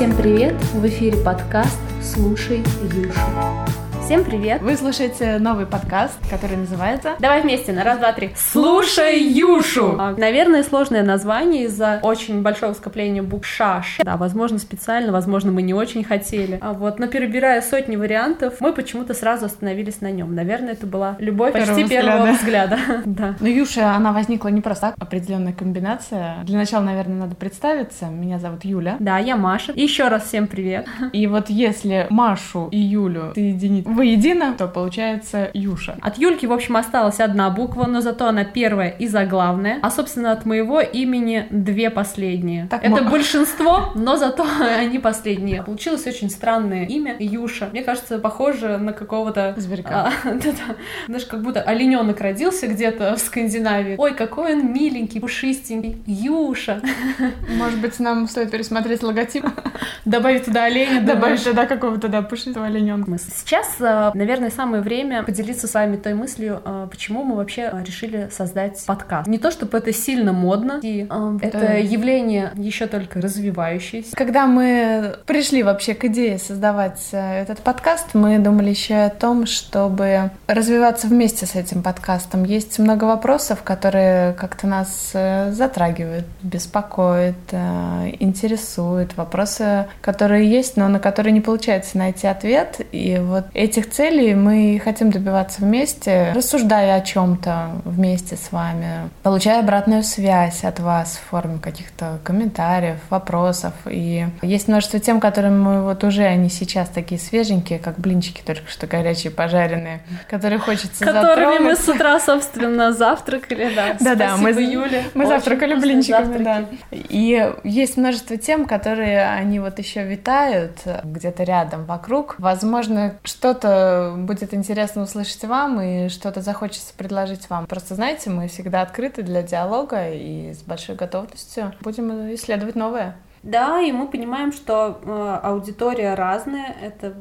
Всем привет! В эфире подкаст «Слушай Юшу». Всем привет! Вы слушаете новый подкаст, который называется Давай вместе, на раз, два, три. «Слушай Юшу». А, Наверное, сложное название из-за очень большого скопления букв «шаш». Да, возможно, специально, возможно, мы не очень хотели. А вот, но перебирая сотни вариантов, мы почему-то сразу остановились на нем. Наверное, это была любовь Первого почти первого взгляда. взгляда. Да. Ну, Юша, она возникла не просто так, определенная комбинация. Для начала, наверное, надо представиться. Меня зовут Юля. Да, я Маша. Еще раз всем привет. И вот если Машу и Юлю соединить воедино, то получается Юша. От Юльки, в общем, осталась одна буква, но зато она первая и заглавная. А, собственно, от моего имени две последние. Так Это мо- большинство, но зато они последние. Получилось очень странное имя Юша. Мне кажется, похоже на какого-то... Зверька. а, да-да. Знаешь, как будто олененок родился где-то в Скандинавии. Ой, какой он миленький, пушистенький. Юша. Может быть, нам стоит пересмотреть логотип? Добавить туда оленя, Добавить туда какого-то, да, пушистого олененка. Сейчас, наверное, самое время поделиться с вами той мыслью, э, почему мы вообще э, решили создать подкаст. Не то, чтобы это сильно модно, и э, это Да. явление еще только развивающееся. Когда мы пришли вообще к идее создавать э, этот подкаст, мы думали еще о том, чтобы развиваться вместе с этим подкастом. Есть много вопросов, которые как-то нас э, затрагивают, беспокоят, э, интересуют. Вопросы, которые есть, но на которые не получается найти ответ. И вот этих целей мы хотим добиваться вместе, рассуждая о чем-то вместе с вами, получая обратную связь от вас в форме каких-то комментариев, вопросов. И есть множество тем, которые мы вот уже, они сейчас такие свеженькие, как блинчики только что горячие, пожаренные, которые хочется Которыми мы с утра, собственно, завтракали, да. Да-да, мы, Юля. мы Очень завтракали блинчиками, да. И есть множество тем, которые они вот еще витают где-то рядом, вокруг. Возможно, что-то будет интересно услышать вам и что-то захочется предложить вам. Просто знаете, мы всегда открыты для диалога и с большой готовностью будем исследовать новое. Да, и мы понимаем, что э, аудитория разная. Это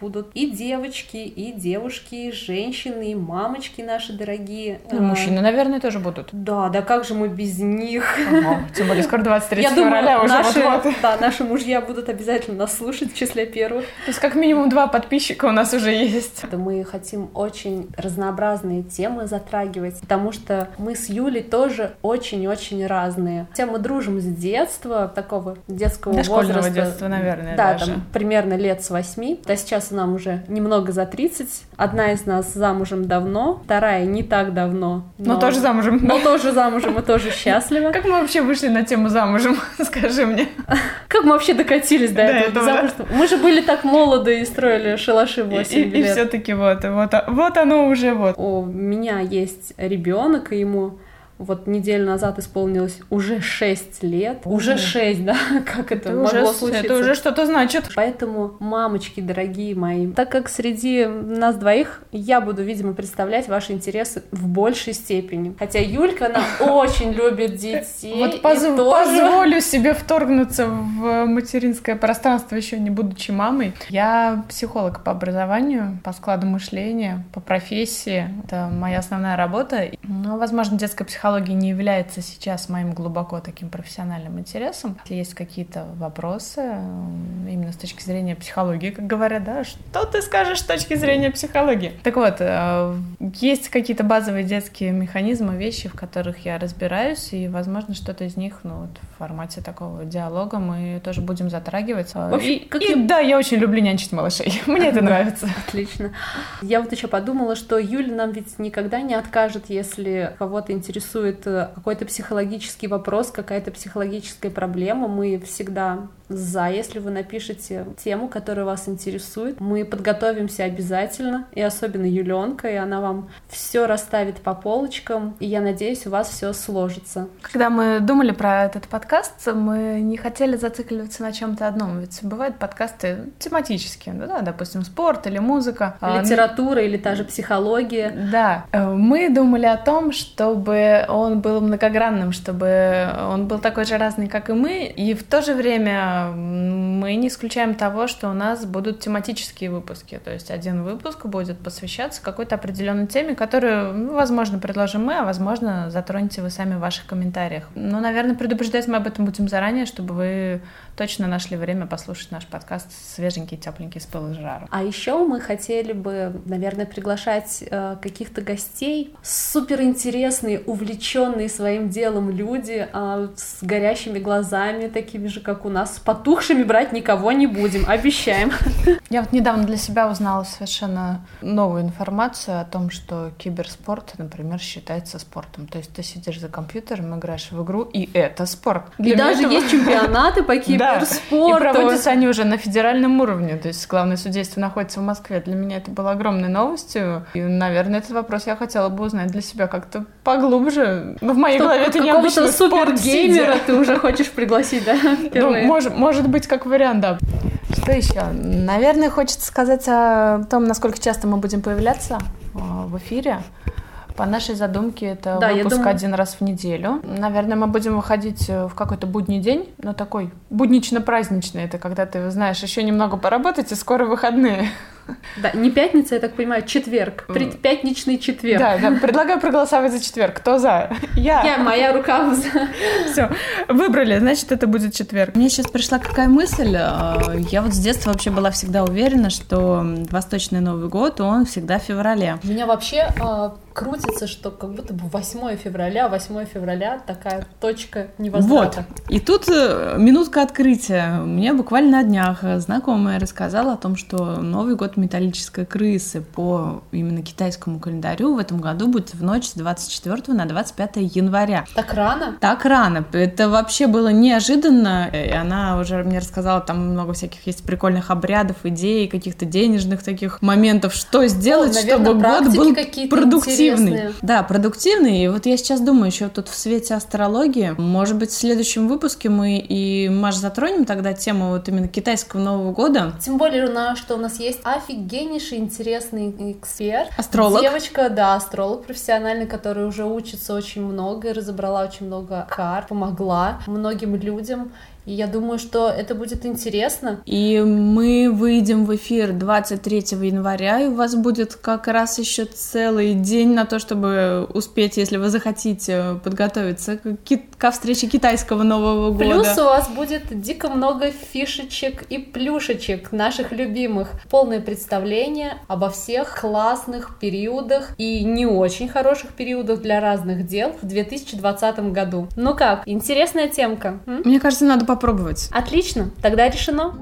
будут и девочки, и девушки, и женщины, и мамочки наши дорогие. Э, мужчины, наверное, тоже будут. Да, да как же мы без них? Ага, Тем более скоро 23 Я февраля думаю, уже наши, вот-вот. да, наши мужья будут обязательно нас слушать в числе первых. То есть как минимум два подписчика у нас уже есть. Мы хотим очень разнообразные темы затрагивать, потому что мы с Юлей тоже очень-очень разные. Хотя мы дружим с детства, такого детского Дошкольного возраста. детства, наверное, Да, даже. там примерно лет с восьми. Да, сейчас нам уже немного за 30. Одна из нас замужем давно, вторая не так давно. Но тоже замужем. Но тоже замужем и тоже счастлива. Как мы вообще вышли на тему замужем? Скажи мне. Как мы вообще докатились до этого замужества? Мы же были так молоды и строили шалаши в 8 И, лет. все-таки вот, вот, вот оно уже вот. У меня есть ребенок, и ему вот неделю назад исполнилось уже 6 лет. Уже 6, да? Как это, Это могло уже, случиться? это уже что-то значит. Поэтому, мамочки дорогие мои, так как среди нас двоих я буду, видимо, представлять ваши интересы в большей степени. Хотя Юлька, она очень любит детей. Вот и позв- тоже- позволю себе вторгнуться в материнское пространство, еще не будучи мамой. Я психолог по образованию, по складу мышления, по профессии. Это моя основная работа. Но, возможно, детская психология не является сейчас моим глубоко таким профессиональным интересом. Если есть какие-то вопросы именно с точки зрения психологии, как говорят, да, что ты скажешь с точки зрения психологии? Так вот, э, есть какие-то базовые детские механизмы, вещи, в которых я разбираюсь, и, возможно, что-то из них, ну, вот, в формате такого диалога мы тоже будем затрагивать. В общем, и, как и я- да, я очень люблю нянчить малышей. Мне это нравится. Отлично. Я вот еще подумала, что Юля нам ведь никогда не откажет, если кого-то интересует э, какой-то психологический вопрос, какая-то психологическая проблема. Мы всегда за, если вы напишете тему, которая вас интересует. Мы подготовимся обязательно, и особенно Юленка, и она вам все расставит по полочкам, и я надеюсь, у вас все сложится. Когда мы думали про этот подкаст, мы не хотели зацикливаться на чем-то одном. Ведь бывают подкасты тематические, да, допустим, спорт или музыка. А, Литература или та же психология. Да, Э, мы думали о том, чтобы он был многогранным, чтобы он был такой же разный, как и мы, и в то же время мы не исключаем того, что у нас будут тематические выпуски, то есть один выпуск будет посвящаться какой-то определенной теме, которую, ну, возможно, предложим мы, а возможно, затронете вы сами в ваших комментариях. Ну, наверное, предупреждать мы об этом будем заранее, чтобы вы точно нашли время послушать наш подкаст свеженький, тепленький, с пылу жару. А еще мы хотели бы, наверное, приглашать э, каких-то гостей, суперинтересные, увлеченные своим делом люди, э, с горящими глазами, такими же, как у нас, с потухшими брать никого не будем, обещаем. Я вот недавно для себя узнала совершенно новую информацию о том, что киберспорт, например, считается спортом. То есть ты сидишь за компьютером, играешь в игру, и это спорт. Для и даже этого... есть чемпионаты по киберспорту. Да. И проводятся они уже на федеральном уровне. То есть главное судейство находится в Москве. Для меня это было огромной новостью. И, наверное, этот вопрос я хотела бы узнать для себя как-то поглубже. Ну, в моей что, голове это необычно супергеймера ты уже хочешь пригласить, да? Ну, может, может быть, как вариант, да. Что еще? Наверное, хочется сказать о том, насколько часто мы будем появляться а, в эфире. По нашей задумке это да, выпуск думаю... один раз в неделю. Наверное, мы будем выходить э, в какой-то будний день, но такой буднично-праздничный. Это когда ты знаешь, еще немного поработать и скоро выходные. Да, не пятница, я так понимаю, четверг. Пятничный четверг. Да, да, предлагаю проголосовать за четверг. Кто за? Я. Я, моя рука за. Все, выбрали, значит, это будет четверг. Мне сейчас пришла какая мысль. А, я вот с детства вообще была всегда уверена, что Восточный Новый год, он всегда в феврале. У меня вообще а, крутится, что как будто бы 8 февраля, 8 февраля такая точка невозврата. Вот. И тут э, минутка открытия. Мне буквально на днях знакомая рассказала о том, что Новый год металлической крысы по именно китайскому календарю в этом году будет в ночь с 24 на 25 января. Так рано? Так рано. Это вообще было неожиданно. И она уже мне рассказала, там много всяких есть прикольных обрядов, идей, каких-то денежных таких моментов, что сделать, О, наверное, чтобы год был продуктивным продуктивный. Да, продуктивный. И вот я сейчас думаю, еще тут в свете астрологии, может быть, в следующем выпуске мы и, Маш, затронем тогда тему вот именно китайского Нового года. Тем более, что у нас есть офигеннейший, интересный эксперт. Астролог. Девочка, да, астролог профессиональный, который уже учится очень много и разобрала очень много карт, помогла многим людям. И я думаю, что это будет интересно. И мы выйдем в эфир 23 января, и у вас будет как раз еще целый день на то, чтобы успеть, если вы захотите, подготовиться к, ко встрече китайского Нового года. Плюс у вас будет дико много фишечек и плюшечек наших любимых. Полное представление обо всех классных периодах и не очень хороших периодах для разных дел в 2020 году. Ну как, интересная темка? М? Мне кажется, надо попробовать. Отлично, тогда решено.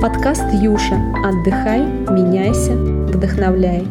Подкаст Юша. Отдыхай, меняйся, вдохновляй.